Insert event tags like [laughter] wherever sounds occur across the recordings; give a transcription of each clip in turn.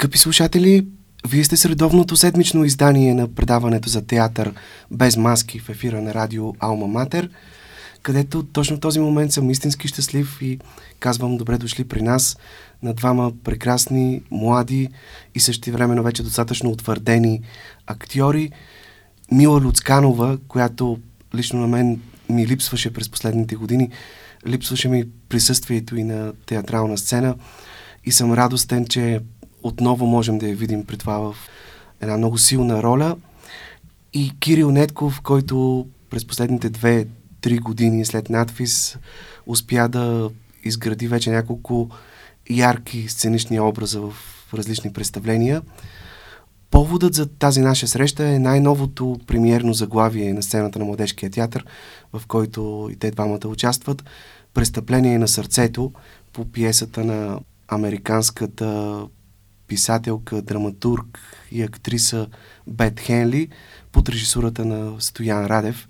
Скъпи слушатели, вие сте с редовното седмично издание на предаването за театър без маски в ефира на радио Алма Матер, където точно в този момент съм истински щастлив и казвам добре дошли при нас на двама прекрасни, млади и същевременно вече достатъчно утвърдени актьори. Мила Люцканова, която лично на мен ми липсваше през последните години, липсваше ми присъствието и на театрална сцена и съм радостен, че отново можем да я видим при това в една много силна роля. И Кирил Нетков, който през последните две-три години след надфис успя да изгради вече няколко ярки сценични образа в различни представления. Поводът за тази наша среща е най-новото премиерно заглавие на сцената на Младежкия театър, в който и те двамата участват. Престъпление на сърцето по пиесата на американската писателка, драматург и актриса Бет Хенли под режисурата на Стоян Радев.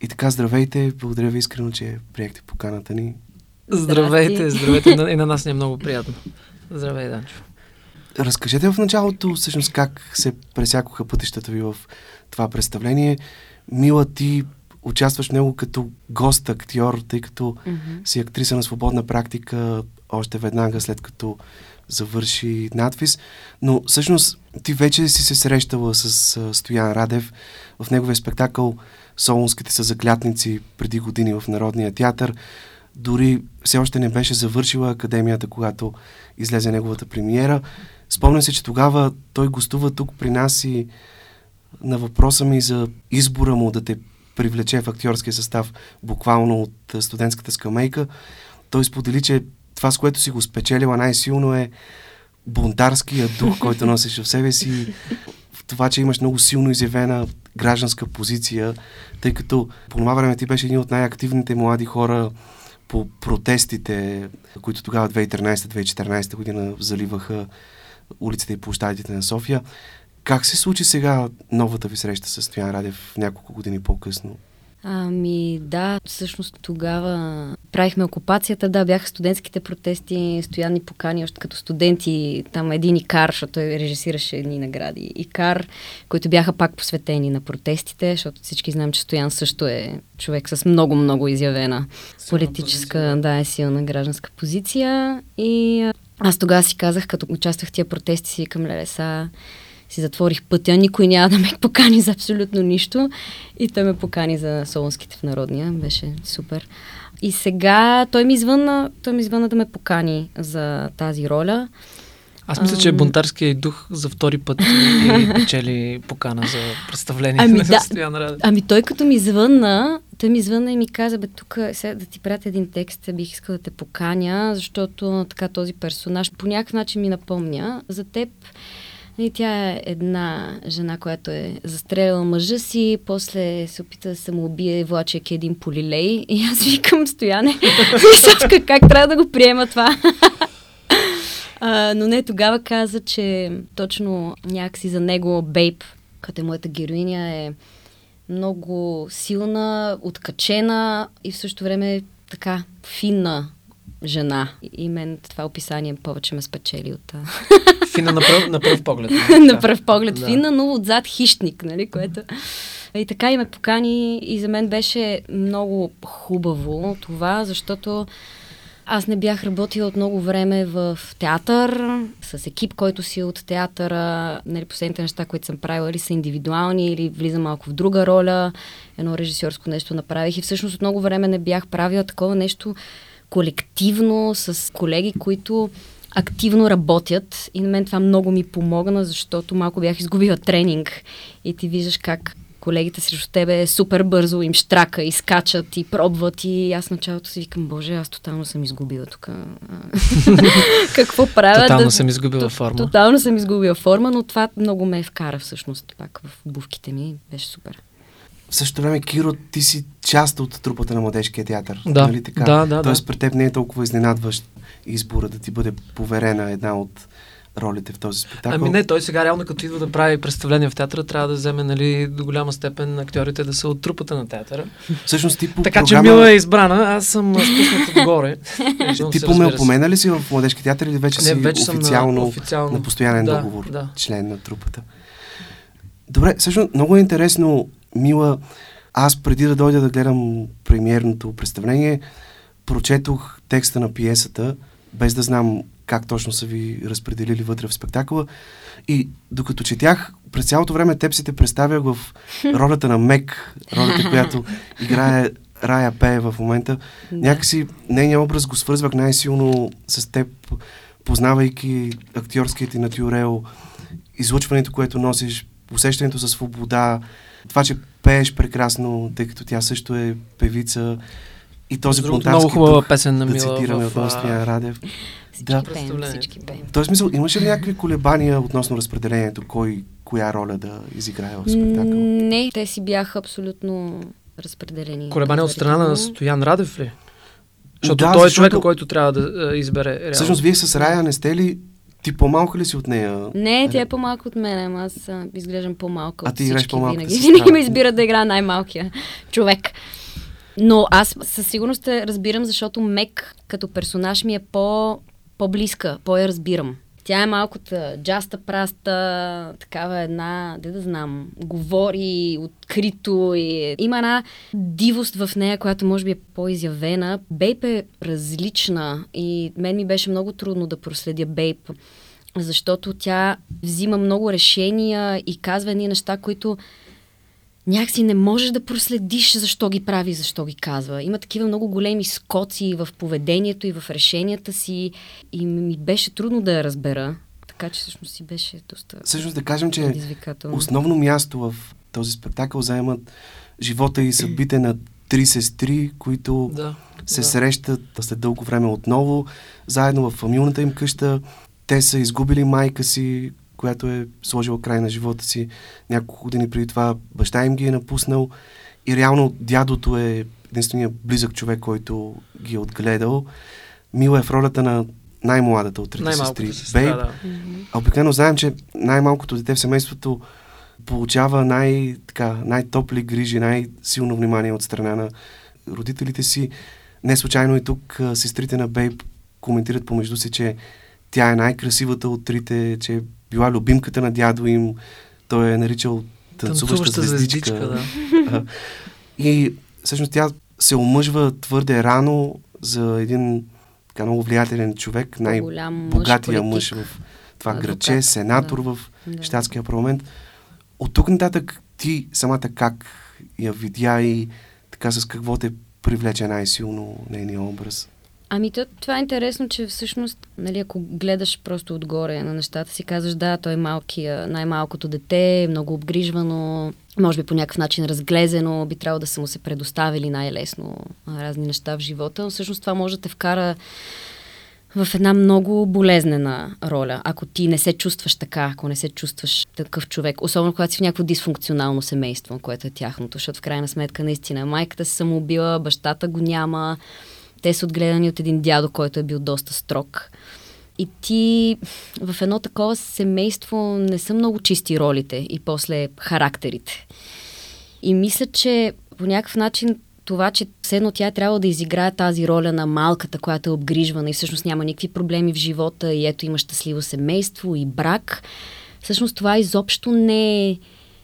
И така, здравейте, благодаря ви искрено, че приехте поканата ни. Здравейте, здравейте, и на нас не е много приятно. Здравей, Данчо. Разкажете в началото всъщност как се пресякоха пътищата ви в това представление. Мила, ти участваш много като гост актьор, тъй като mm-hmm. си актриса на свободна практика още веднага след като завърши надвис. Но всъщност ти вече си се срещала с Стоян Радев в неговия спектакъл Солунските са заклятници преди години в Народния театър. Дори все още не беше завършила академията, когато излезе неговата премиера. Спомням се, че тогава той гостува тук при нас и на въпроса ми за избора му да те привлече в актьорския състав буквално от студентската скамейка, той сподели, че това, с което си го спечелила най-силно е бунтарския дух, [laughs] който носиш в себе си, в това, че имаш много силно изявена гражданска позиция, тъй като по това време ти беше един от най-активните млади хора по протестите, които тогава 2013-2014 година заливаха улиците и площадите на София. Как се случи сега новата ви среща с Стоян Радев няколко години по-късно? Ами да, всъщност тогава правихме окупацията, да, бяха студентските протести, стоянни покани още като студенти, там един Икар, защото той режисираше едни награди, Икар, които бяха пак посветени на протестите, защото всички знаем, че Стоян също е човек с много-много изявена силна политическа, позиция. да, е силна гражданска позиция и аз тогава си казах, като участвах в тия протести си към Лелеса, си затворих пътя, никой няма да ме [laughs] покани за абсолютно нищо. И той ме покани за Солонските в Народния. Беше супер. И сега той ми извънна, той ми извънна да ме покани за тази роля. Аз мисля, че бунтарския дух за втори път и [laughs] печели покана за представление ами, на да, Стоян Радев. Ами той като ми звънна, той ми звънна и ми каза, бе, тук сега да ти пратя един текст, бих искал да те поканя, защото така този персонаж по някакъв начин ми напомня за теб. И тя е една жена, която е застреляла мъжа си, после се опита да се му убие, влачайки един полилей. И аз викам, стояне, [laughs] как трябва да го приема това? [laughs] а, но не, тогава каза, че точно някакси за него Бейб, като е моята героиня, е много силна, откачена и в същото време така финна жена. И мен това описание повече ме спечели от... [laughs] Фина на пръв, на пръв поглед. [laughs] на пръв поглед да. фина, но отзад хищник, нали, което... И така и ме покани и за мен беше много хубаво това, защото аз не бях работила от много време в театър, с екип, който си е от театъра. Нали, последните неща, които съм правила, или са индивидуални, или влизам малко в друга роля. Едно режисьорско нещо направих и всъщност от много време не бях правила такова нещо колективно, с колеги, които активно работят и на мен това много ми помогна, защото малко бях изгубила тренинг и ти виждаш как колегите срещу тебе супер бързо им штрака, и скачат и пробват и аз началото си викам, боже, аз тотално съм изгубила тук. [laughs] Какво правя? Тотално да... съм изгубила форма. Тотално съм изгубила форма, но това много ме вкара всъщност пак в обувките ми. Беше супер. В същото време, Киро, ти си част от трупата на Младежкия театър. Да, нали така? да, да. Тоест, да. при теб не е толкова изненадващ избора да ти бъде поверена една от ролите в този спектакъл? Ами не, той сега реално като идва да прави представление в театъра, трябва да вземе нали, до голяма степен актьорите да са от трупата на театъра. Всъщност ти по Така програма... че Мила е избрана, аз съм спуснат отгоре. Ти по ме ли си в Младежки театър или вече не, си вече официално, на, официално на постоянен да, договор, да. член на трупата? Добре, всъщност много е интересно, Мила, аз преди да дойда да гледам премиерното представление, прочетох текста на пиесата, без да знам как точно са ви разпределили вътре в спектакъла. И докато четях, през цялото време теб си те представях в [laughs] ролята на Мек, ролята, която [laughs] играе Рая Пее в момента. Да. Някакси нейният образ го свързвах най-силно с теб, познавайки актьорският ти натюрел, излучването, което носиш, усещането за свобода, това, че пееш прекрасно, тъй като тя също е певица. И този бунтарски много хубава песен на Мила да цитираме в, от Радев. Всички да. пеем, всички пеем. В този смисъл, имаше ли някакви колебания относно разпределението, кой, коя роля да изиграе в спектакъл? Не, те си бяха абсолютно разпределени. Колебания от страна на Стоян Радев ли? Защото да, той е човека, който трябва да избере. Реално. Всъщност, вие с Рая не сте ли ти по-малка ли си от нея? Не, тя е по-малка от мен, аз а, изглеждам по-малка а ти играеш по-малка винаги. Винаги ме избират да игра най-малкия човек. Но аз със сигурност разбирам, защото Мек като персонаж ми е по, по-близка, по-я разбирам. Тя е малкото джаста праста, такава една, де да знам, говори открито и има една дивост в нея, която може би е по-изявена. Бейп е различна и мен ми беше много трудно да проследя Бейп, защото тя взима много решения и казва едни неща, които някакси не можеш да проследиш защо ги прави, защо ги казва. Има такива много големи скоци в поведението и в решенията си и ми беше трудно да я разбера. Така че всъщност си беше доста Всъщност да кажем, че основно място в този спектакъл заемат живота и съдбите на три сестри, които да, се да. срещат след дълго време отново, заедно в фамилната им къща. Те са изгубили майка си, която е сложила край на живота си. Няколко години преди това баща им ги е напуснал и реално дядото е единствения близък човек, който ги е отгледал. Мила е в ролята на най-младата от трите сестри. Сестра, Бейб. Да. А обикновено знаем, че най-малкото дете в семейството получава най- така, най-топли грижи, най-силно внимание от страна на родителите си. Не случайно и тук сестрите на Бейб коментират помежду си, че тя е най-красивата от трите, че е била любимката на дядо им. Той е наричал танцуваща звездичка. звездичка да. [laughs] И всъщност тя се омъжва твърде рано за един така много влиятелен човек, най-богатия мъж, мъж в това Адвокат. граче, сенатор да. в да. щатския парламент. От тук нататък ти самата как я видя и така с какво те привлече най-силно нейния образ? Ами то, това е интересно, че всъщност, нали, ако гледаш просто отгоре на нещата си, казваш, да, той е малкия, най-малкото дете, много обгрижвано, може би по някакъв начин разглезено, би трябвало да са му се предоставили най-лесно разни неща в живота, но всъщност това може да те вкара в една много болезнена роля, ако ти не се чувстваш така, ако не се чувстваш такъв човек, особено когато си в някакво дисфункционално семейство, което е тяхното, защото в крайна сметка наистина майката се самоубила, бащата го няма, те са отгледани от един дядо, който е бил доста строг. И ти в едно такова семейство не са много чисти ролите и после характерите. И мисля, че по някакъв начин това, че все едно тя трябва да изиграе тази роля на малката, която е обгрижвана и всъщност няма никакви проблеми в живота и ето има щастливо семейство и брак, всъщност това изобщо не е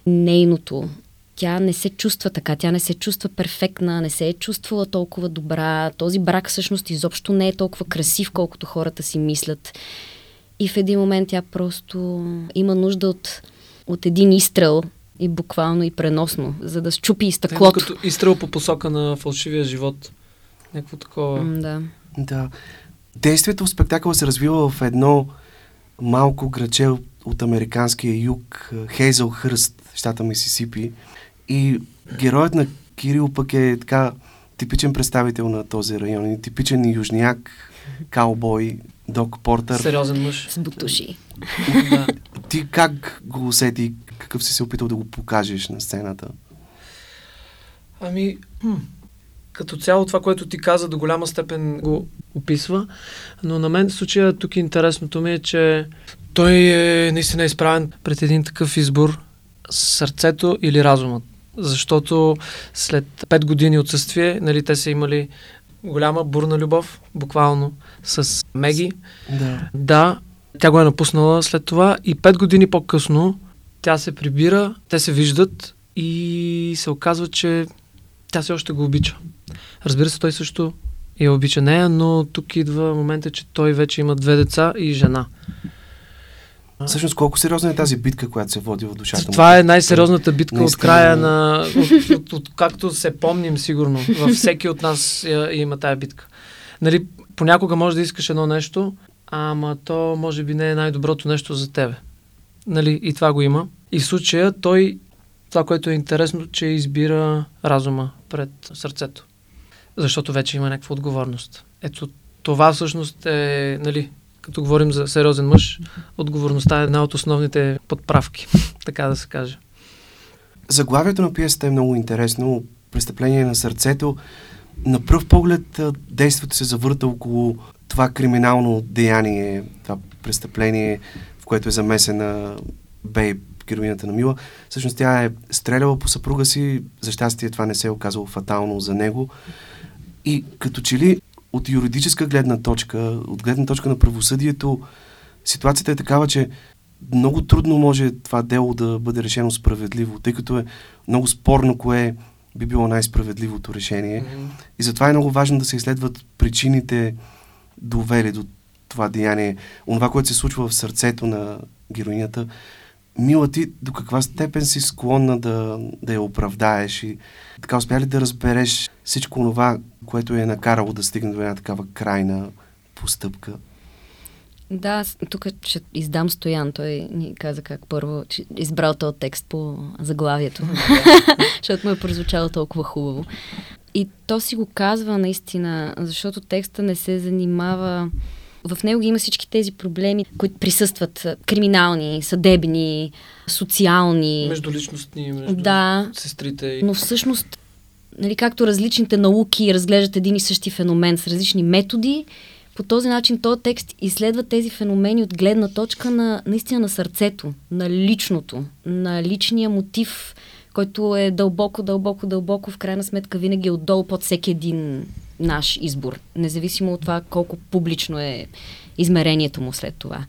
нейното тя не се чувства така, тя не се чувства перфектна, не се е чувствала толкова добра. Този брак всъщност изобщо не е толкова красив, колкото хората си мислят. И в един момент тя просто има нужда от, от един изстрел, и буквално и преносно, за да щупи стъклото. Като изстрел по посока на фалшивия живот. Някакво такова. М, да. Да. Действието в спектакъла се развива в едно малко граче от американския юг, Хейзъл Хърст, щата Мисисипи. И героят на Кирил пък е така типичен представител на този район. Типичен южняк, каубой, док Портър. Сериозен мъж. С бутуши. Ти как го усети? Какъв си се опитал да го покажеш на сцената? Ами, като цяло това, което ти каза, до голяма степен го описва, но на мен в случая тук интересното ми е, че той е наистина изправен пред един такъв избор сърцето или разумът. Защото след 5 години отсъствие, нали, те са имали голяма бурна любов, буквално, с Меги. Да. Да, тя го е напуснала след това и 5 години по-късно тя се прибира, те се виждат и се оказва, че тя все още го обича. Разбира се, той също я обича нея, но тук идва момента, че той вече има две деца и жена. Всъщност, колко сериозна е тази битка, която се води в душата му? Това е най-сериозната битка Наистина. от края на... От, от, от, както се помним, сигурно. Във всеки от нас я, има тая битка. Нали, понякога може да искаш едно нещо, ама то може би не е най-доброто нещо за тебе. Нали, и това го има. И в случая той, това, което е интересно, че избира разума пред сърцето. Защото вече има някаква отговорност. Ето, това всъщност е, нали, като говорим за сериозен мъж, отговорността е една от основните подправки, [laughs] така да се каже. Заглавието на пиесата е много интересно. Престъпление на сърцето. На пръв поглед а, действието се завърта около това криминално деяние, това престъпление, в което е замесена Бейб, героинята на Мила. Всъщност тя е стреляла по съпруга си, за щастие това не се е оказало фатално за него. И като че ли от юридическа гледна точка, от гледна точка на правосъдието, ситуацията е такава, че много трудно може това дело да бъде решено справедливо, тъй като е много спорно кое би било най-справедливото решение. И затова е много важно да се изследват причините, довели до това деяние. Онова, което се случва в сърцето на героинята. Мила, ти до каква степен си склонна да, да я оправдаеш и така успя ли да разбереш всичко това, което е накарало да стигне до една такава крайна постъпка? Да, тук ще издам Стоян. Той ни каза как първо че избрал този текст по заглавието, [laughs] [laughs] защото му е прозвучало толкова хубаво. И то си го казва наистина, защото текста не се занимава в него ги има всички тези проблеми, които присъстват. Криминални, съдебни, социални. Междуличностни, между Да. сестрите. И... Но всъщност, нали, както различните науки разглеждат един и същи феномен с различни методи, по този начин този текст изследва тези феномени от гледна точка на наистина на сърцето, на личното, на личния мотив, който е дълбоко, дълбоко, дълбоко, в крайна сметка винаги е отдолу под всеки един наш избор, независимо от това колко публично е измерението му след това.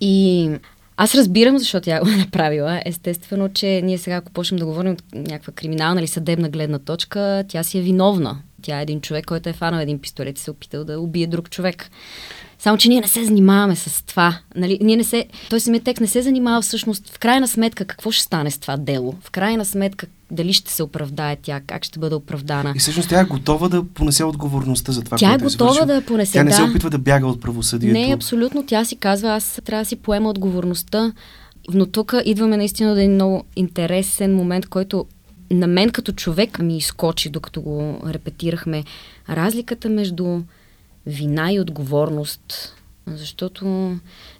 И аз разбирам защо тя го е направила. Естествено, че ние сега, ако почнем да говорим от някаква криминална или съдебна гледна точка, тя си е виновна. Тя е един човек, който е фанал един пистолет и се е опитал да убие друг човек. Само, че ние не се занимаваме с това. Нали? Ние не се... Той самият текст не се занимава всъщност в крайна сметка какво ще стане с това дело. В крайна сметка дали ще се оправдае тя, как ще бъде оправдана. И всъщност тя е готова да понесе отговорността за това, Тя е което готова свършила. да понесе, Тя не се опитва да бяга от правосъдието. Не, абсолютно. Тя си казва, аз трябва да си поема отговорността. Но тук идваме наистина до един много интересен момент, който на мен като човек ми изкочи, докато го репетирахме. Разликата между вина и отговорност. Защото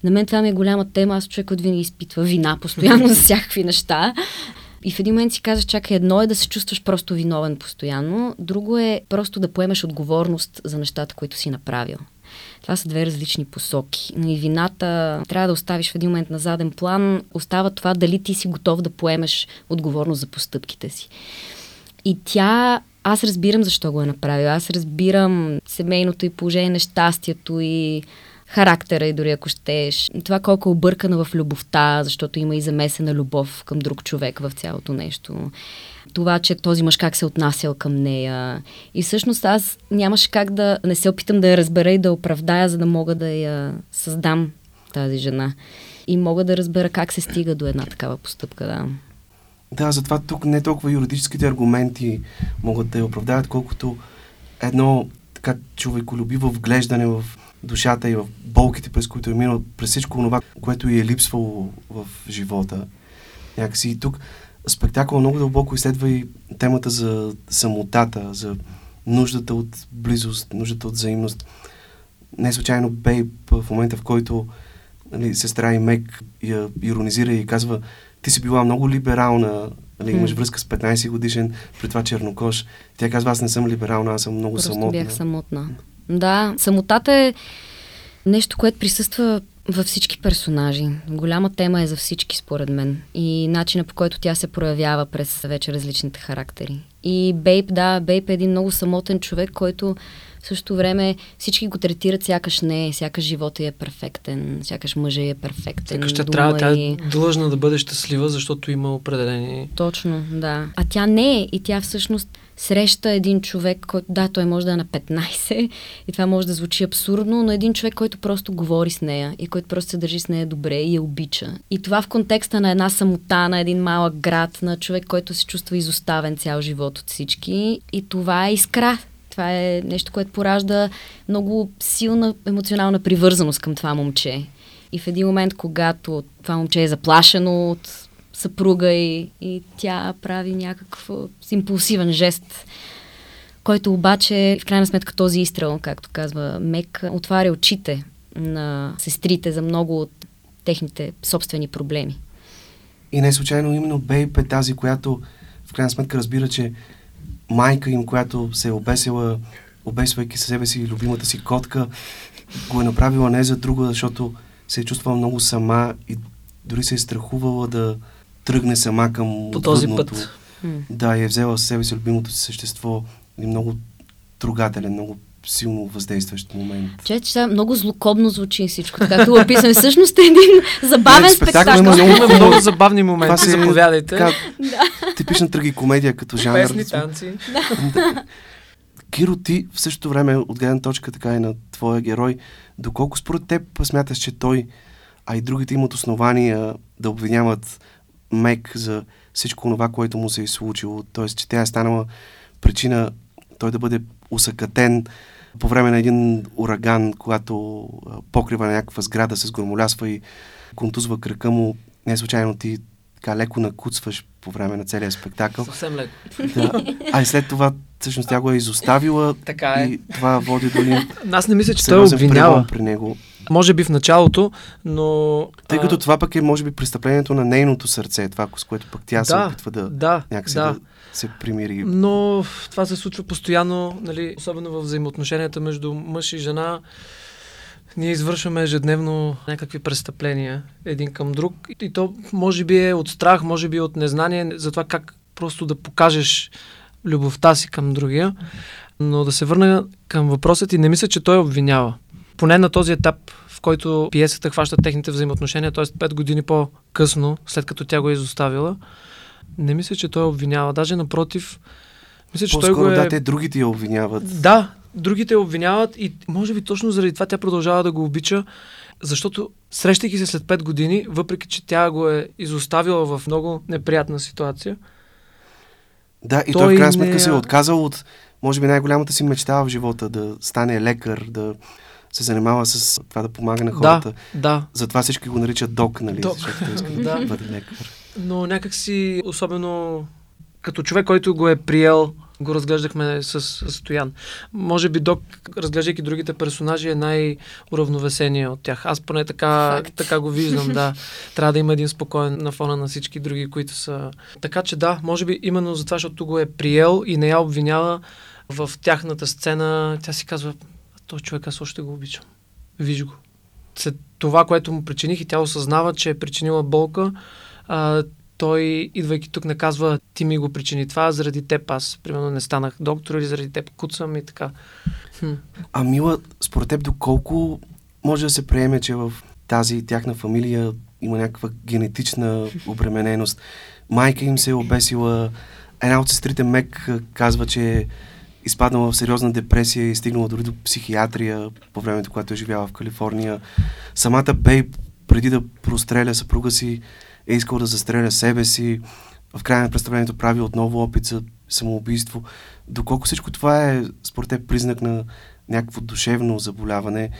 на мен това ми е голяма тема. Аз човек, който винаги изпитва вина постоянно за [laughs] всякакви неща. И в един момент си казваш, чакай, едно е да се чувстваш просто виновен постоянно, друго е просто да поемеш отговорност за нещата, които си направил. Това са две различни посоки. Но и вината трябва да оставиш в един момент на заден план. Остава това дали ти си готов да поемеш отговорност за постъпките си. И тя, аз разбирам защо го е направила. Аз разбирам семейното и положение, нещастието и характера и дори ако щеш. Това колко е объркана в любовта, защото има и замесена любов към друг човек в цялото нещо. Това, че този мъж как се е отнасял към нея. И всъщност аз нямаше как да не се опитам да я разбера и да оправдая, за да мога да я създам тази жена. И мога да разбера как се стига до една такава постъпка, да. Да, затова тук не толкова юридическите аргументи могат да я оправдават, колкото едно така човеколюбиво вглеждане в душата и в болките, през които е минал, през всичко това, което й е липсвало в живота. Някакси и тук спектакъл много дълбоко изследва и темата за самотата, за нуждата от близост, нуждата от взаимност. Не случайно Бейб в момента, в който нали, сестра и Мек я иронизира и казва ти си била много либерална Нали, имаш връзка с 15 годишен, при това чернокош. Тя казва, аз не съм либерална, аз съм много Просто самотна. бях самотна. Да, самотата е нещо, което присъства във всички персонажи. Голяма тема е за всички, според мен. И начина по който тя се проявява през вече различните характери. И Бейб, да, Бейб е един много самотен човек, който в същото време всички го третират сякаш не, сякаш живота е перфектен, сякаш мъжа е перфектен. Сякаш тя трябва, тя е длъжна да бъде щастлива, защото има определени... Точно, да. А тя не е и тя всъщност среща един човек, който, да, той може да е на 15 и това може да звучи абсурдно, но един човек, който просто говори с нея и който просто се държи с нея добре и я обича. И това в контекста на една самота, на един малък град, на човек, който се чувства изоставен цял живот от всички. И това е искра. Това е нещо, което поражда много силна емоционална привързаност към това момче. И в един момент, когато това момче е заплашено от съпруга и, и тя прави някакъв импулсивен жест, който обаче, в крайна сметка, този изстрел, както казва Мек, отваря очите на сестрите за много от техните собствени проблеми. И не случайно именно Бейб е тази, която в крайна сметка разбира, че майка им, която се е обесила, обесвайки със себе си любимата си котка, го е направила не за друга, защото се е чувствала много сама и дори се е страхувала да тръгне сама към По този трудното. път. Да, и е взела със себе си любимото си същество. И много трогателен, много силно въздействащ момент. Че, че сега много злокобно звучи всичко, така както го описваме. Всъщност е един забавен Не, спектакъл има много много забавни моменти, се е заповядайте. Така, типична трагикомедия като жанр. Песни, танци. Да. Киро, ти в същото време, от гледна точка така и на твоя герой, доколко според теб смяташ, че той, а и другите имат основания да обвиняват Мек за всичко това, което му се е случило, т.е. че тя е станала причина той да бъде усъкатен по време на един ураган, когато покрива на някаква сграда се сгромолясва и контузва кръка му. Не случайно ти така леко накуцваш по време на целия спектакъл. Съвсем леко. Да. А и след това, всъщност, тя го е изоставила [laughs] Така е. и това води до един Аз не мисля, че той обвинява. при него. Може би в началото, но... Тъй а, като това пък е, може би, престъплението на нейното сърце, това, с което пък тя се Да, опитва да, да, някакси да. да. Се примири. Но това се случва постоянно, нали, особено в взаимоотношенията между мъж и жена. Ние извършваме ежедневно някакви престъпления един към друг. И то може би е от страх, може би е от незнание за това как просто да покажеш любовта си към другия. Но да се върна към въпросът и не мисля, че той обвинява. Поне на този етап, в който пиесата хваща техните взаимоотношения, т.е. 5 години по-късно, след като тя го е изоставила, не мисля, че той обвинява. Даже напротив, мисля, че той го е... да, те другите я обвиняват. Да, другите я обвиняват и може би точно заради това тя продължава да го обича, защото срещайки се след 5 години, въпреки че тя го е изоставила в много неприятна ситуация, Да, и Той той, в крайна не сметка се е отказал от, може би, най-голямата си мечта в живота, да стане лекар, да се занимава с това да помага на хората. да, Затова всички го наричат док, нали? Док. Защото иска Да. [laughs] да бъде лекар. Но някакси, особено като човек, който го е приел, го разглеждахме с, с Стоян. Може би Док, разглеждайки другите персонажи, е най-уравновесения от тях. Аз поне така, Факт. така го виждам, да. [laughs] Трябва да има един спокоен на фона на всички други, които са... Така че да, може би именно за това, защото го е приел и не я обвинява в тяхната сцена, тя си казва, този човек аз още го обичам. Виж го. След това, което му причиних и тя осъзнава, че е причинила болка, а, той, идвайки тук, не казва, ти ми го причини това, заради теб аз, примерно, не станах доктор или заради теб куцам и така. Хм. А Мила, според теб, доколко може да се приеме, че в тази тяхна фамилия има някаква генетична обремененост? Майка им се е обесила, една от сестрите Мек казва, че е изпаднала в сериозна депресия и стигнала дори до психиатрия по времето, когато е живяла в Калифорния. Самата Бейб, преди да простреля съпруга си, е искал да застреля себе си. В края на представлението прави отново опит за самоубийство. Доколко всичко това е, според теб, признак на някакво душевно заболяване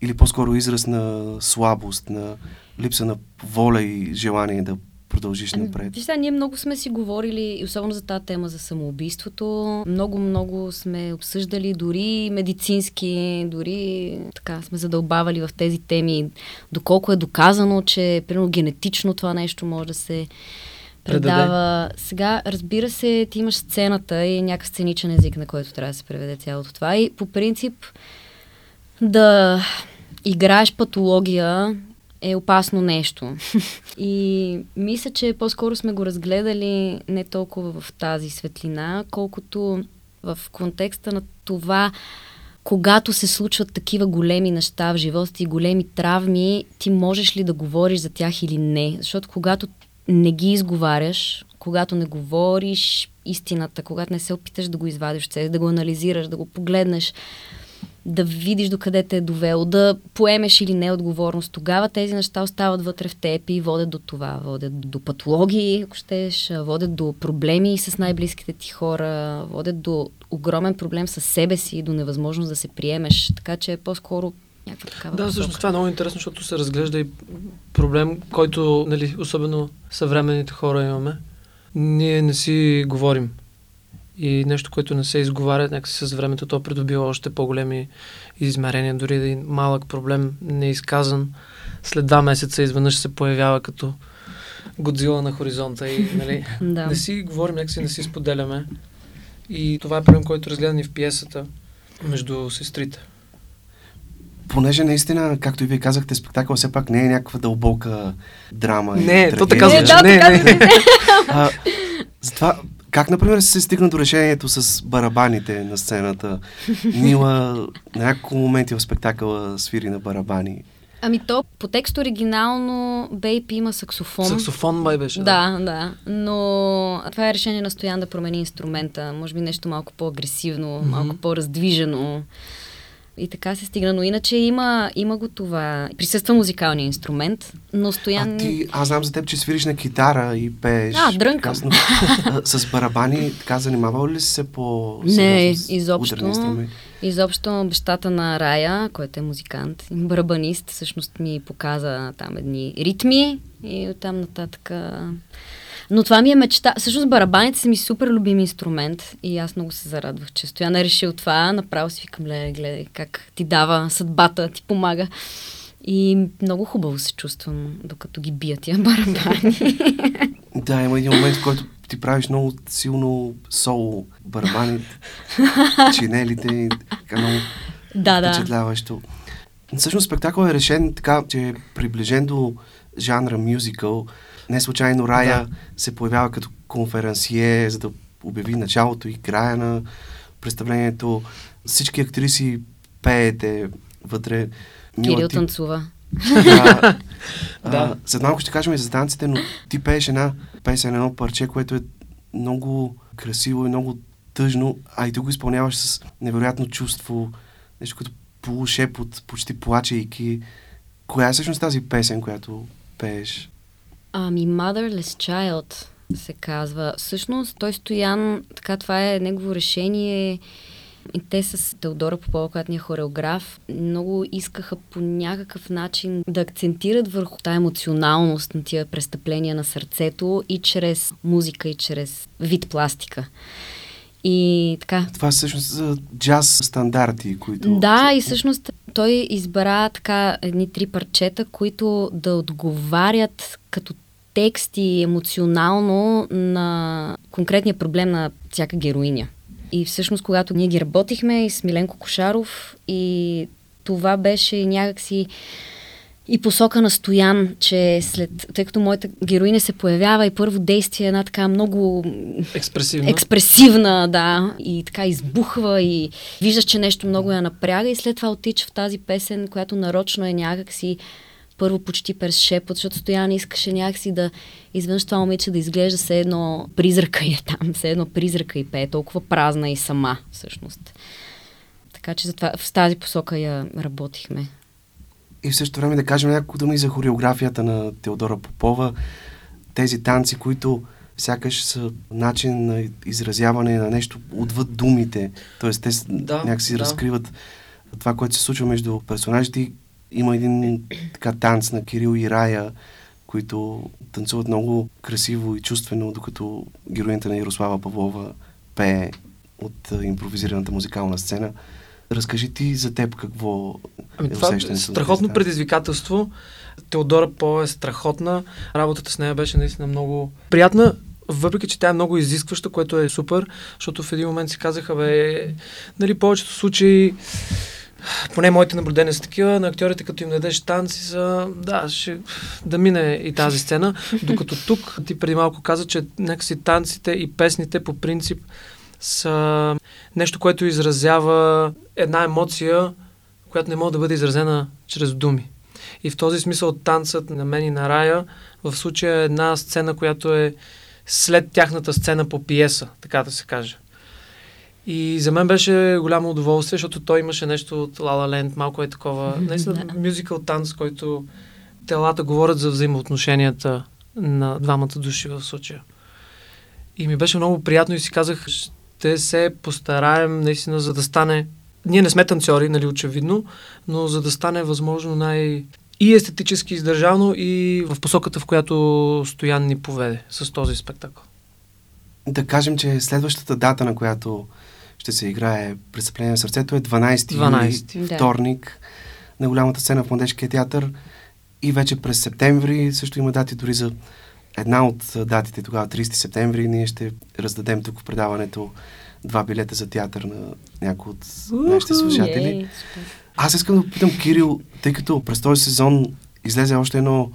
или по-скоро израз на слабост, на липса на воля и желание да продължиш Ами, напред? Виж, сега, ние много сме си говорили, особено за тази тема за самоубийството. Много, много сме обсъждали, дори медицински, дори така сме задълбавали в тези теми. Доколко е доказано, че примерно генетично това нещо може да се предава. Сега, разбира се, ти имаш сцената и някакъв сценичен език, на който трябва да се преведе цялото това. И по принцип да играеш патология е опасно нещо. И мисля, че по-скоро сме го разгледали не толкова в тази светлина, колкото в контекста на това, когато се случват такива големи неща в живота ти, големи травми, ти можеш ли да говориш за тях или не? Защото когато не ги изговаряш, когато не говориш истината, когато не се опиташ да го извадиш да го анализираш, да го погледнеш, да видиш докъде те е довело, да поемеш или не отговорност, тогава тези неща остават вътре в теб и водят до това. Водят до патологии, ако щеш, водят до проблеми с най-близките ти хора, водят до огромен проблем с себе си, до невъзможност да се приемеш. Така че е по-скоро някаква такава. Да, всъщност това е много интересно, защото се разглежда и проблем, който, нали, особено съвременните хора имаме. Ние не си говорим и нещо, което не се изговаря, някакси с времето то придобива още по-големи измерения, дори да един малък проблем неизказан, след два месеца изведнъж се появява като Годзила на хоризонта и нали, [laughs] да. не си говорим, някакси не си споделяме. И това е проблем, който разгледан и в пиесата между сестрите. Понеже наистина, както и вие казахте, спектакъл все пак не е някаква дълбока драма. Не, то така звучи. Не, не, не. а, затова как, например, се стигна до решението с барабаните на сцената? Нила на няколко моменти в спектакъла свири на барабани. Ами то по текст оригинално Бейп има саксофон. Саксофон май беше. Да, да, да. Но това е решение на Стоян да промени инструмента. Може би нещо малко по-агресивно, mm-hmm. малко по-раздвижено. И така се стигна. Но иначе има, има го това. Присъства музикалния инструмент, но Стоян... А ти, аз знам за теб, че свириш на китара и пееш. А, дрънкам. с барабани, така занимавал ли си се по... Не, изобщо. Изобщо бащата на Рая, който е музикант, барабанист, всъщност ми показа там едни ритми и оттам нататък но това ми е мечта. Всъщност барабаните са ми супер любим инструмент и аз много се зарадвах, че Стоян е решил това. Направо си викам, гледай, гледай как ти дава съдбата, ти помага. И много хубаво се чувствам, докато ги бия тия барабани. [laughs] Да, има един момент, в който ти правиш много силно соло барабани, чинелите, така много да, да. впечатляващо. Всъщност спектакъл е решен така, че е приближен до жанра мюзикъл, не случайно Рая да. се появява като конференсие, за да обяви началото и края на представлението. Всички актриси пеете вътре. Кирил ти... танцува. Да. [laughs] да. след малко ще кажем и за танците, но ти пееш една песен, едно парче, което е много красиво и много тъжно, а и ти го изпълняваш с невероятно чувство, нещо като полушепот, почти плачейки. Коя е всъщност тази песен, която пееш? Ами, Motherless Child се казва. Всъщност, той Стоян, така това е негово решение. И те с Теодора Попова, която ни е хореограф, много искаха по някакъв начин да акцентират върху тази емоционалност на тия престъпления на сърцето и чрез музика, и чрез вид пластика. И така. Това всъщност за джаз стандарти, които... Да, и всъщност той избра така едни три парчета, които да отговарят като тексти емоционално на конкретния проблем на всяка героиня. И всъщност, когато ние ги работихме и с Миленко Кошаров, и това беше някакси и посока на Стоян, че след, тъй като моята героиня се появява и първо действие е една така много експресивна. експресивна, да, и така избухва и виждаш, че нещо много я напряга и след това отича в тази песен, която нарочно е някакси първо почти през шепот, защото Стоян искаше някакси да изведнъж това момиче да изглежда все едно призрака и е там, все едно призрака и пее, толкова празна и сама всъщност. Така че затова в тази посока я работихме. И в същото време да кажем няколко думи за хореографията на Теодора Попова. Тези танци, които сякаш са начин на изразяване на нещо отвъд думите. Тоест те да, някакси да. разкриват това, което се случва между персонажите има един така танц на Кирил и Рая, които танцуват много красиво и чувствено, докато героинята на Ярослава Павлова пее от импровизираната музикална сцена. Разкажи ти за теб какво ами, е това е страхотно предизвикателство. Теодора По е страхотна. Работата с нея беше наистина много приятна въпреки, че тя е много изискваща, което е супер, защото в един момент си казаха, бе, нали, повечето случаи поне моите наблюдения са такива, на актьорите като им дадеш танци са, да, ще, да мине и тази сцена, докато тук ти преди малко каза, че някакси танците и песните по принцип са нещо, което изразява една емоция, която не може да бъде изразена чрез думи. И в този смисъл танцът на мен и на Рая в случая е една сцена, която е след тяхната сцена по пиеса, така да се каже. И за мен беше голямо удоволствие, защото той имаше нещо от La La Land, малко е такова, наистина мюзикъл танц, който телата говорят за взаимоотношенията на двамата души в случая. И ми беше много приятно и си казах, ще се постараем наистина за да стане... Ние не сме танцори, нали, очевидно, но за да стане възможно най- и естетически издържано и в посоката, в която Стоян ни поведе с този спектакъл. Да кажем, че следващата дата, на която ще се играе Престъпление на сърцето. Е 12, 12 юли, вторник, на голямата сцена в Младежкия театър. И вече през септември също има дати дори за една от датите тогава, 30 септември, ние ще раздадем тук в предаването два билета за театър на някои от нашите слушатели. Аз искам да попитам Кирил, тъй като през този сезон излезе още едно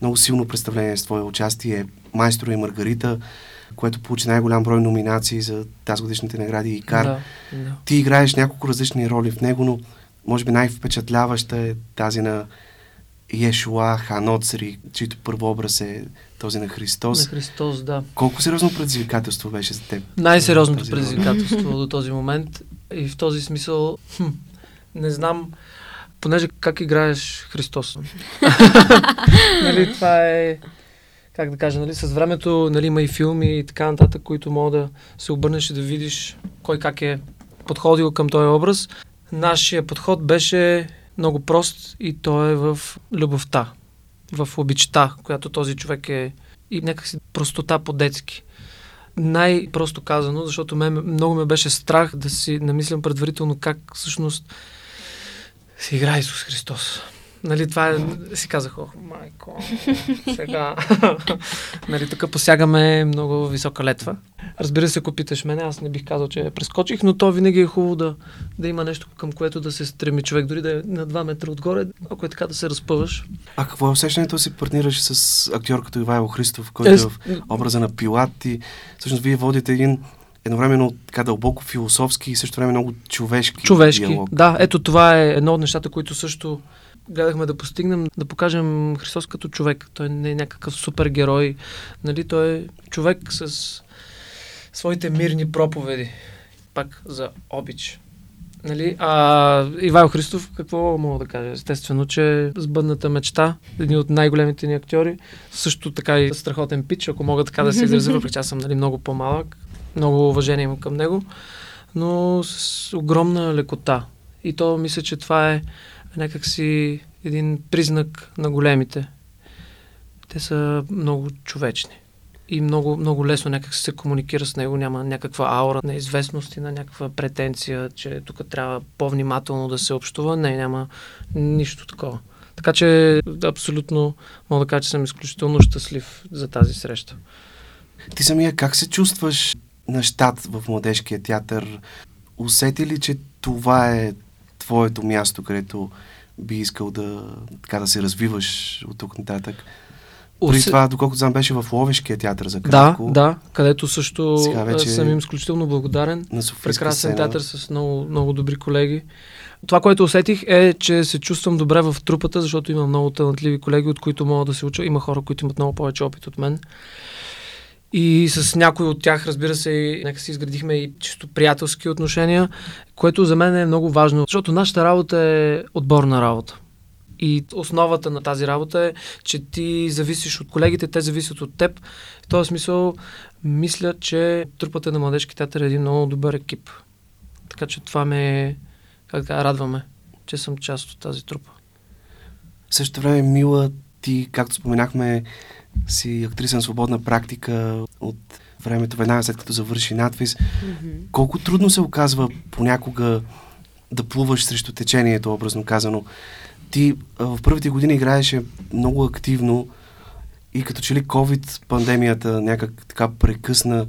много силно представление с твое участие, Майстро и Маргарита, което получи най-голям брой номинации за тази годишните награди и кар. Да, да. Ти играеш няколко различни роли в него, но може би най-впечатляваща е тази на Ешуа Ханоцри, чийто първообраз е този на Христос. На Христос, да. Колко сериозно предизвикателство беше за теб? Най-сериозното предизвикателство до този момент. И в този смисъл, хм, не знам, понеже как играеш Христос. [laughs] нали, това е как да кажа, нали, с времето нали, има и филми и така нататък, които мога да се обърнеш и да видиш кой как е подходил към този образ. Нашия подход беше много прост и то е в любовта, в обичта, която този човек е и някакси простота по-детски. Най-просто казано, защото мен много ме беше страх да си намислям предварително как всъщност си играе Исус Христос. Нали, това е, си казах, ох, майко, [laughs] сега. [laughs] нали, тук посягаме много висока летва. Разбира се, ако питаш мене, аз не бих казал, че прескочих, но то винаги е хубаво да, да има нещо към което да се стреми човек, дори да е на 2 метра отгоре, ако е така да се разпъваш. А какво е усещането си партнираш с актьор като Ивайло Христов, който е, е в образа на Пилат и всъщност вие водите един едновременно така дълбоко философски и също време много човешки. Човешки, диалог. да. Ето това е едно от нещата, които също гледахме да постигнем, да покажем Христос като човек. Той не е някакъв супергерой. Нали? Той е човек с своите мирни проповеди. Пак за обич. Нали? А Ивайло Христов, какво мога да кажа? Естествено, че сбъдната мечта, един от най-големите ни актьори, също така и страхотен пич, ако мога така да се изразя, [laughs] въпреки аз съм нали, много по-малък, много уважение имам към него, но с огромна лекота. И то мисля, че това е някакси един признак на големите. Те са много човечни и много, много лесно някак се комуникира с него, няма някаква аура на известност и на някаква претенция, че тук трябва по-внимателно да се общува. Не, няма нищо такова. Така че абсолютно мога да кажа, че съм изключително щастлив за тази среща. Ти самия как се чувстваш на щат в Младежкия театър? Усети ли, че това е твоето място, където би искал да, така, да се развиваш от тук нататък? При това, доколкото знам, беше в Ловешкия театър за кратко. Да, да, където също вече съм им изключително благодарен. На Прекрасен сцена. театър с много, много добри колеги. Това, което усетих е, че се чувствам добре в трупата, защото има много талантливи колеги, от които мога да се уча. Има хора, които имат много повече опит от мен. И с някои от тях, разбира се, нека си изградихме и чисто приятелски отношения, което за мен е много важно, защото нашата работа е отборна работа. И основата на тази работа е, че ти зависиш от колегите, те зависят от теб. В този смисъл, мисля, че трупата на Младежки театър е един много добър екип. Така че това ме, как радваме, че съм част от тази трупа. В същото време, Мила, ти, както споменахме, си актриса на свободна практика от времето веднага след като завърши надвис. Mm-hmm. Колко трудно се оказва понякога да плуваш срещу течението, образно казано. Ти а, в първите години играеше много активно и като че ли COVID пандемията някак така прекъсна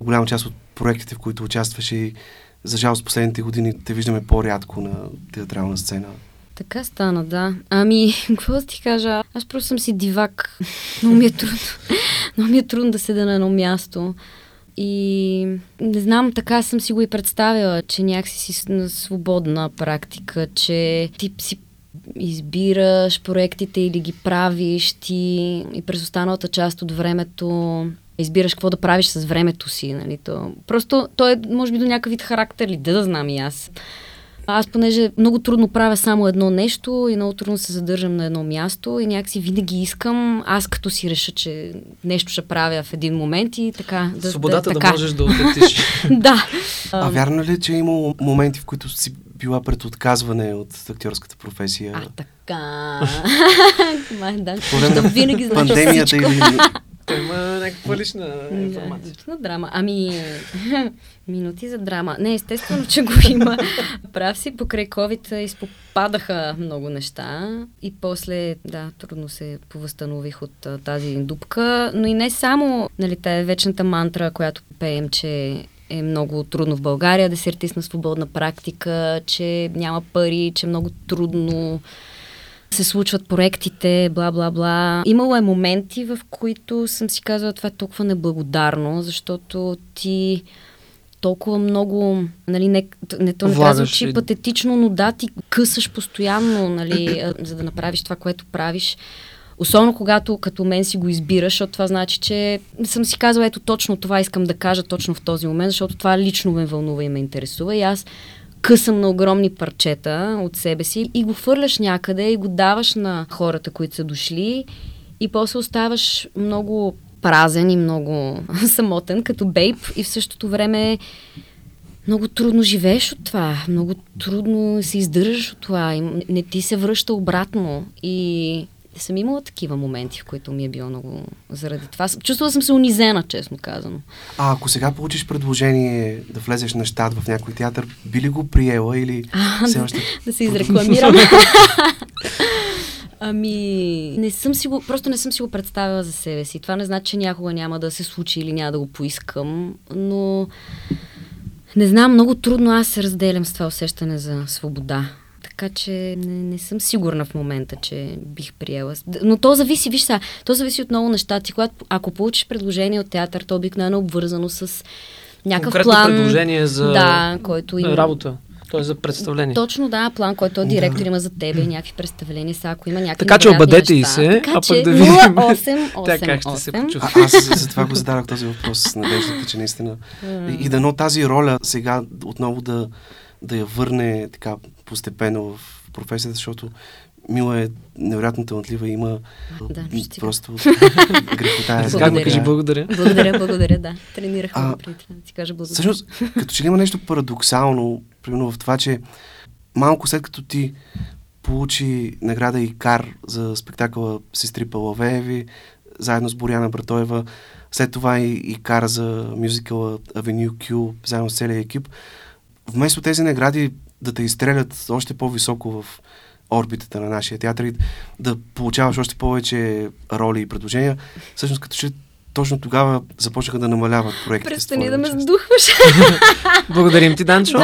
голяма част от проектите, в които участваше и за жалост последните години те виждаме по-рядко на театрална сцена. Така стана, да. Ами, [laughs] какво да ти кажа? Аз просто съм си дивак. [laughs] Много ми е трудно. Много ми е трудно да седа на едно място. И не знам, така съм си го и представила, че някакси си на свободна практика, че ти си избираш проектите или ги правиш ти и през останалата част от времето избираш какво да правиш с времето си. Нали? То, просто то е, може би, до някакъв вид характер ли, да да знам и аз. Аз, понеже много трудно правя само едно нещо и много трудно се задържам на едно място и някакси винаги искам, аз като си реша, че нещо ще правя в един момент и така. Да, Свободата да, да, така. можеш да отлетиш. [laughs] да. А вярно ли, че е имало моменти, в които си била пред отказване от актьорската професия? А, така. [laughs] да, да, винаги знаеш Пандемията или той има някаква лична информация. лична драма. Ами, [laughs] минути за драма. Не, естествено, че го има. [laughs] Прав си, покрай COVID изпопадаха много неща и после, да, трудно се повъзстанових от а, тази дупка, но и не само, нали, тая вечната мантра, която пеем, че е много трудно в България да се артист на свободна практика, че няма пари, че е много трудно се случват проектите, бла-бла-бла. Имало е моменти, в които съм си казала това е толкова неблагодарно, защото ти толкова много, нали, не, не то не трябва звучи патетично, но да, ти късаш постоянно, нали, [clears throat] за да направиш това, което правиш. Особено когато като мен си го избираш, защото това значи, че съм си казала, ето точно това искам да кажа точно в този момент, защото това лично ме вълнува и ме интересува. И аз късам на огромни парчета от себе си и го хвърляш някъде и го даваш на хората, които са дошли и после оставаш много празен и много [laughs] самотен, като бейб и в същото време много трудно живееш от това, много трудно се издържаш от това, и не ти се връща обратно. И съм имала такива моменти, в които ми е било много заради това. Чувствала съм се унизена, честно казано. А ако сега получиш предложение да влезеш на щат в някой театър, би ли го приела или а, все още... Да, да се изрекламирам. [laughs] Ами, не съм си го, просто не съм си го представила за себе си. Това не значи, че някога няма да се случи или няма да го поискам, но не знам, много трудно аз се разделям с това усещане за свобода. Така че не, не съм сигурна в момента, че бих приела. Но то зависи, виж сега, то зависи от много неща. Ти, когато, ако получиш предложение от театър, то обикновено е обвързано с някакъв Конкретно план. предложение за да, който има... работа. Той е за представление. Точно, да, план, който директор да. има за тебе и някакви представления. Сега, ако има някакви Така че обадете и се, така, а пък да видим 08, 8, как ще се почувства. Аз за това го зададах този въпрос с надеждата, че наистина. и, и дано тази роля сега отново да, да я върне така постепенно в професията, защото Мила е невероятно талантлива и има да, просто [laughs] грехота. Сега ми кажи благодаря. Благодаря, благодаря, да. Тренирахме а, преди да ти кажа благодаря. Всъщност, като че ли има нещо парадоксално, примерно в това, че малко след като ти получи награда и кар за спектакъла Сестри Палавееви, заедно с Боряна Братоева, след това и, и кар за мюзикъла Avenue Q, заедно с целия екип. Вместо тези награди да те изстрелят още по-високо в орбитата на нашия театър и да получаваш още повече роли и предложения. Всъщност, като че точно тогава започнаха да намаляват проектите. Престани да ме сдухваш. [laughs] Благодарим ти, Данчо.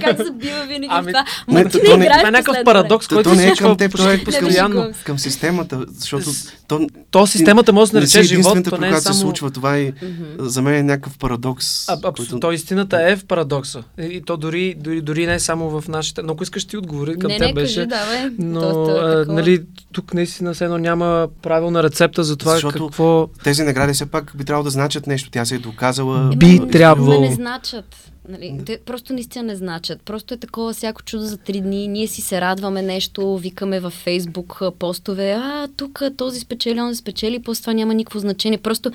как забива винаги ами, това. Не, то, то, не, това е някакъв парадокс, който то не е към теб, постоянно. Към системата, защото то, то системата може да нарече живот, то не е само... се случва това и за мен е някакъв парадокс. А, който... То истината е в парадокса. И то дори, дори, дори не само в нашите... Но ако искаш ти отговори към теб беше. давай. Но, нали, тук наистина все едно няма правилна рецепта за това какво... Тези награди все пак би трябвало да значат нещо. Тя се е доказала. Е, би трябвало. Не значат. Нали, те просто наистина не значат. Просто е такова всяко чудо за три дни. Ние си се радваме нещо, викаме във Фейсбук постове, а тук този спечели, он спечели, после това няма никакво значение. Просто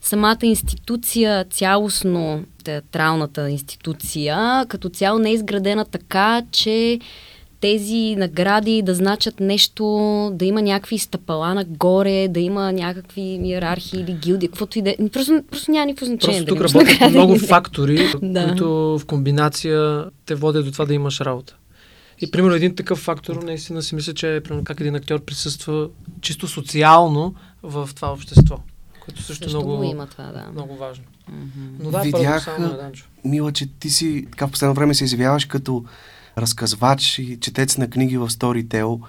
самата институция, цялостно театралната институция, като цяло не е изградена така, че тези награди да значат нещо, да има някакви стъпала нагоре, да има някакви иерархии или гилди, каквото и да е. Просто, просто няма никакво значение. Просто тук работят много фактори, [laughs] да. които в комбинация те водят до това да имаш работа. И примерно един такъв фактор, наистина си мисля, че примерно, как един актьор присъства чисто социално в това общество. Което също, също много, има това, да. много важно. Mm-hmm. Но да, Видях, е. Мила, че ти си така в последно време се изявяваш като разказвач и четец на книги в Storytel.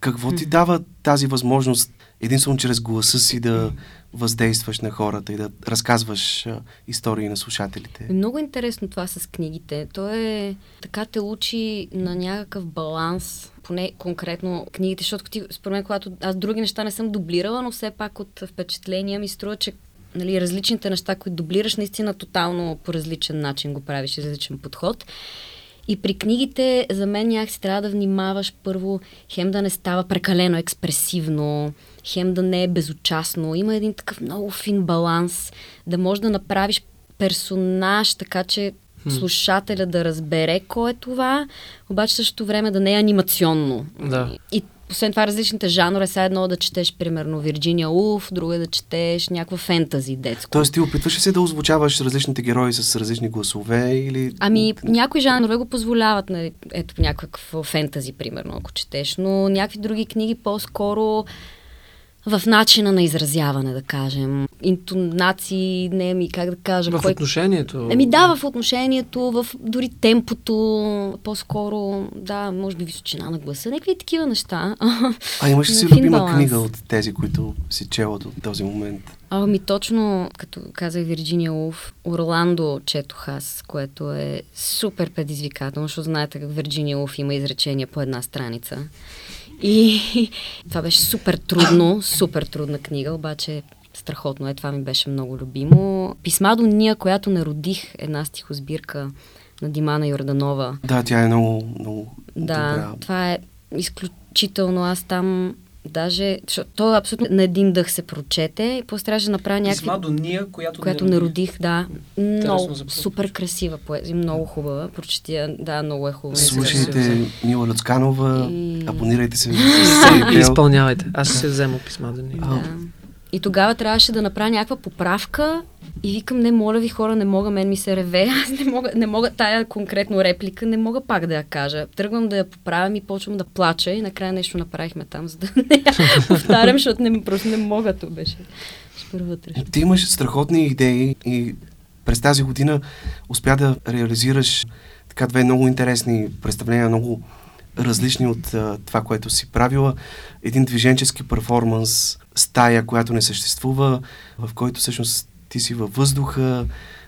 Какво ти дава тази възможност единствено чрез гласа си да въздействаш на хората и да разказваш а, истории на слушателите? Е много интересно това с книгите. То е така те учи на някакъв баланс, поне конкретно книгите, защото ти, според мен, когато аз други неща не съм дублирала, но все пак от впечатления ми струва, че нали, различните неща, които дублираш, наистина тотално по различен начин го правиш, различен подход. И при книгите за мен някакси трябва да внимаваш първо хем да не става прекалено експресивно, хем да не е безучастно. Има един такъв много фин баланс, да можеш да направиш персонаж, така че слушателя да разбере кой е това, обаче същото време да не е анимационно. Да. И освен това, различните жанрове, сега едно да четеш, примерно, Вирджиния Улф, друго е да четеш някаква фентази детско. Тоест ти опитваш ли се да озвучаваш различните герои с различни гласове или... Ами, някои жанрове го позволяват, нали, ето някакво фентази, примерно, ако четеш, но някакви други книги по-скоро в начина на изразяване, да кажем. Интонации, не ми, как да кажа. В кой... отношението. Еми да, в отношението, в дори темпото, по-скоро, да, може би височина на гласа, някакви такива неща. А имаш ли си любима баланс. книга от тези, които си чела до този момент? Ами точно, като казах Вирджиния Улф, Орландо четох аз, което е супер предизвикателно, защото знаете как Вирджиния Улф има изречения по една страница. И [laughs] това беше супер трудно, супер трудна книга, обаче страхотно е, това ми беше много любимо. Писма до Ния, която не родих, една стихосбирка на Димана Йорданова. Да, тя е много, много Да, добра. това е изключително. Аз там Даже, защото то абсолютно на един дъх се прочете и после трябваше да направя някакви... Писма до Ния, която, която не родих. да. Много, супер красива поезия, много хубава. Прочети, да, много е хубава. Слушайте Мила Люцканова, и... абонирайте се. и изпълнявайте. Аз ще се взема писма до Ния. Да. И тогава трябваше да направя някаква поправка и викам, не, моля ви хора, не мога, мен ми се реве, [laughs] аз не мога, не мога тая конкретно реплика, не мога пак да я кажа. Тръгвам да я поправям и почвам да плача и накрая нещо направихме там, за да [laughs] не я повтарям, защото не, просто не мога, то беше. Ти имаш страхотни идеи и през тази година успя да реализираш така две много интересни представления, много различни от а, това, което си правила. Един движенчески перформанс, стая, която не съществува, в който всъщност ти си във въздуха,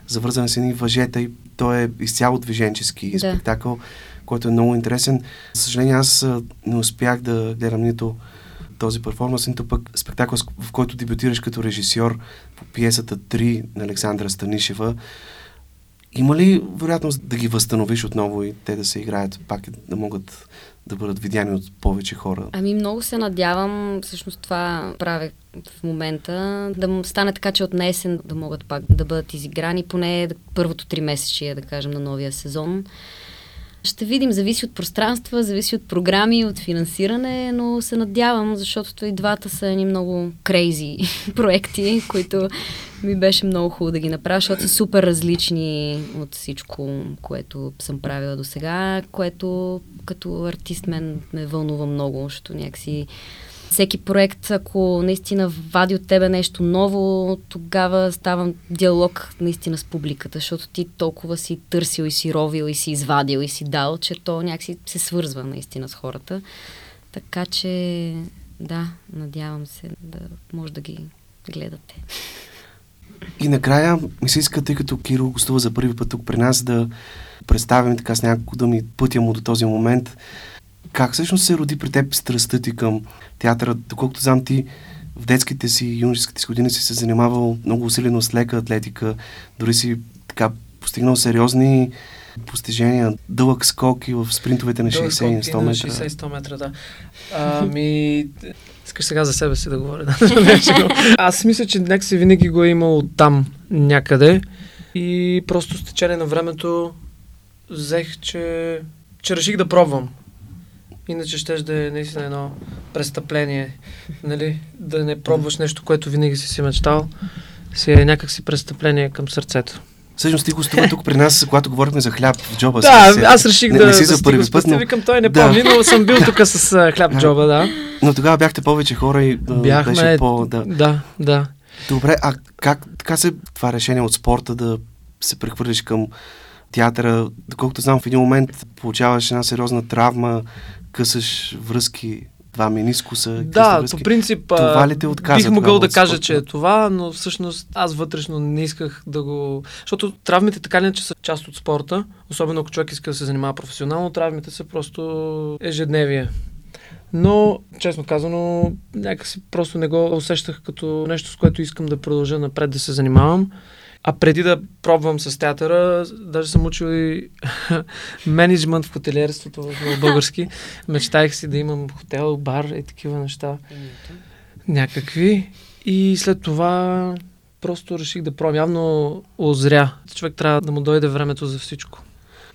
завързан с едни въжета и той е изцяло движенчески да. спектакъл, който е много интересен. За съжаление, аз не успях да гледам нито този перформанс, нито пък спектакъл, в който дебютираш като режисьор по пиесата 3 на Александра Станишева. Има ли вероятност да ги възстановиш отново и те да се играят пак, да могат да бъдат видяни от повече хора? Ами много се надявам, всъщност това правя в момента, да стане така, че от есен да могат пак да бъдат изиграни, поне първото три месече, да кажем, на новия сезон. Ще видим, зависи от пространства, зависи от програми, от финансиране, но се надявам, защото и двата са едни много крейзи [laughs] проекти, които ми беше много хубаво да ги направя, защото са супер различни от всичко, което съм правила до сега, което като артист мен ме вълнува много, защото някакси всеки проект, ако наистина вади от тебе нещо ново, тогава ставам диалог наистина с публиката, защото ти толкова си търсил и си ровил и си извадил и си дал, че то някакси се свързва наистина с хората. Така че, да, надявам се да може да ги гледате. И накрая ми се иска, тъй като Киро гостува за първи път тук при нас, да представим така с няколко думи пътя му до този момент. Как всъщност се роди при теб страстта ти към театъра? Доколкото знам ти в детските си и юношеските си години си се занимавал много усилено с лека атлетика, дори си така постигнал сериозни постижения, дълъг скок и в спринтовете на 60 и 100 метра. 60 100 метра, да. Ами, искаш сега за себе си да говоря. Да? [laughs] Аз мисля, че някакси винаги го е имал там някъде и просто с течение на времето взех, че, че реших да пробвам. Иначе ще да е наистина едно престъпление, нали? Да не пробваш нещо, което винаги си си мечтал, си е някакси престъпление към сърцето. Всъщност ти гостува тук при нас, когато говорихме за хляб в джоба. Да, си, аз реших не, да, не си да за първи път, но, Викам, той не Да. помни, но съм бил [laughs] тук с а, хляб в джоба, да. но тогава бяхте повече хора и Бяхме, беше по... Да. да, да. Добре, а как така се това решение от спорта да се прехвърлиш към театъра? Доколкото знам, в един момент получаваш една сериозна травма, късаш връзки, два менискуса. Да, по принцип, Това ли те отказа бих могъл да кажа, спорта? че е това, но всъщност аз вътрешно не исках да го... Защото травмите така или иначе са част от спорта, особено ако човек иска да се занимава професионално, травмите са просто ежедневие. Но, честно казано, някакси просто не го усещах като нещо, с което искам да продължа напред да се занимавам. А преди да пробвам с театъра, даже съм учил и [laughs] менеджмент в хотелиерството в български. Мечтаях си да имам хотел, бар и такива неща някакви. И след това просто реших да пробвам. Явно озря. Човек трябва да му дойде времето за всичко.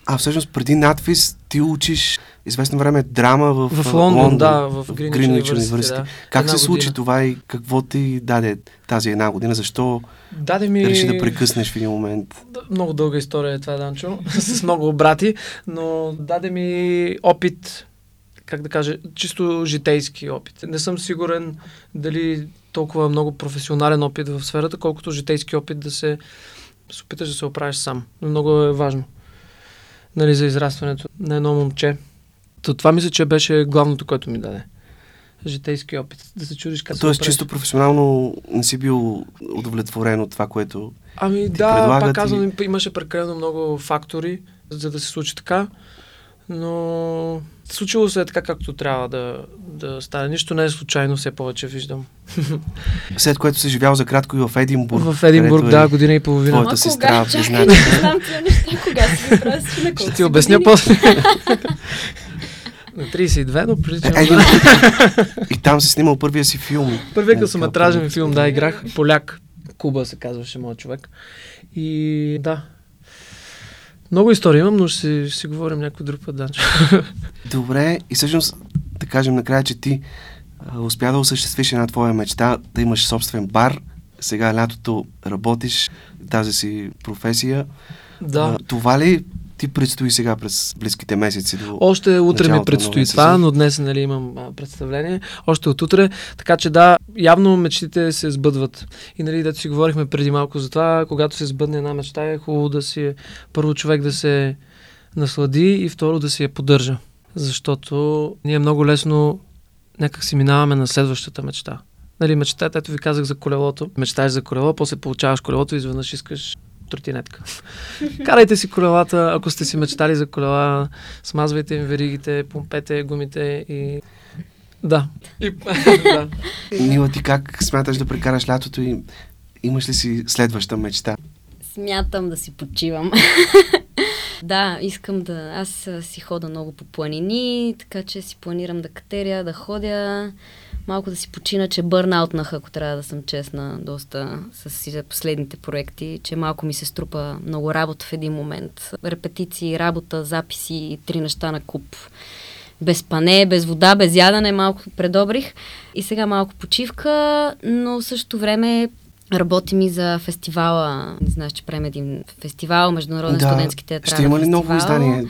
А всъщност преди надвис ти учиш известно време драма в, В а, Лондон, да, в University, University. да. Как Една се случи година. това и какво ти даде тази една година? Защо Даде ми... реши да прекъснеш в един момент? Много дълга история е това, Данчо, [laughs] с много обрати, но даде ми опит, как да кажа, чисто житейски опит. Не съм сигурен дали толкова много професионален опит в сферата, колкото житейски опит да се, да се опиташ да се оправиш сам. Много е важно. Нали, за израстването на едно момче. То това мисля, че беше главното, което ми даде. Житейски опит. Да се чудиш как Тоест, чисто професионално не си бил удовлетворен от това, което... Ами ти да, пак казвам, и- имаше прекалено много фактори, за да се случи така, но случило се е така, както трябва да, да стане. Нищо не е случайно, все повече виждам. След което си живял за кратко и в Единбург. в Единбург, където да, е година и половина. твоята сестра, кога? Чакай, близнак. не знам тия неща, кога си ги правиш, на колко Ще ти обясня после. На 32, но приличам. Е, и там си снимал първия си филм. Първият Е, късометражен филм, да, играх поляк. Куба се казваше моят човек. И да. Много истории имам, но ще си, ще си говорим някой друг път, Данчо. [laughs] Добре, и всъщност да кажем накрая, че ти а, успя да осъществиш една твоя мечта, да имаш собствен бар. Сега лятото работиш тази си професия. Да. А, това ли ти предстои сега през близките месеци? До... Още утре ми предстои това, но днес нали, имам представление. Още от утре. Така че да, явно мечтите се сбъдват. И нали, да си говорихме преди малко за това, когато се сбъдне една мечта, е хубаво да си първо човек да се наслади и второ да си я поддържа. Защото ние много лесно някак си минаваме на следващата мечта. Нали, мечтата, ето ви казах за колелото. Мечтаеш за колело, после получаваш колелото и изведнъж искаш тротинетка. Карайте си колелата, ако сте си мечтали за колела, смазвайте им веригите, помпете гумите и... Да. И... [laughs] да. Мила, ти как смяташ да прекараш лятото и имаш ли си следваща мечта? Смятам да си почивам. [laughs] да, искам да... Аз а, си хода много по планини, така че си планирам да катеря, да ходя, малко да си почина, че бърнаутнах, ако трябва да съм честна, доста с последните проекти, че малко ми се струпа много работа в един момент. Репетиции, работа, записи и три неща на куп. Без пане, без вода, без ядене, малко предобрих. И сега малко почивка, но в същото време Работим и за фестивала. Не знаеш, че правим един фестивал, Международен студентски театрален ще има ли ново издание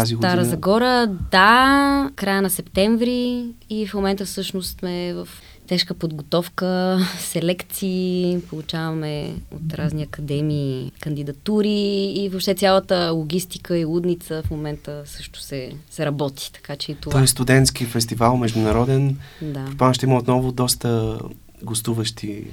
тази година? Стара Загора, да, края на септември и в момента всъщност сме в тежка подготовка, [laughs] селекции, получаваме от разни академии кандидатури и въобще цялата логистика и лудница в момента също се, се работи, така че и това. Той е студентски фестивал, международен. Да. Предполагам, ще има отново доста гостуващи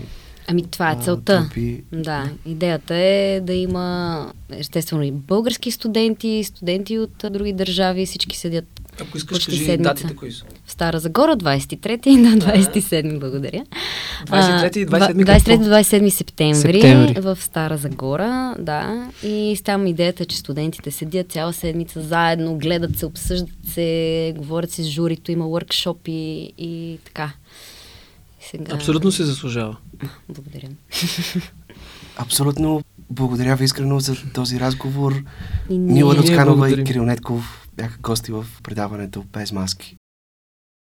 Ами това е целта. трупи. Да, идеята е да има естествено и български студенти, студенти от други държави, всички седят Ако искаш, Почти кажи седмица. датите кои са. в Стара Загора, 23 и [laughs] на 27, благодаря. 23 и 27 А, 23 до 27 септември, Септември. в Стара Загора, да. И там идеята е, че студентите седят цяла седмица заедно, гледат се, обсъждат се, говорят си с журито, има workshopи и така. И Сега... Абсолютно си заслужава. Благодаря. Абсолютно благодаря ви искрено за този разговор. И Мила Люцканова и. Кирил Нетков бяха гости в предаването Без маски.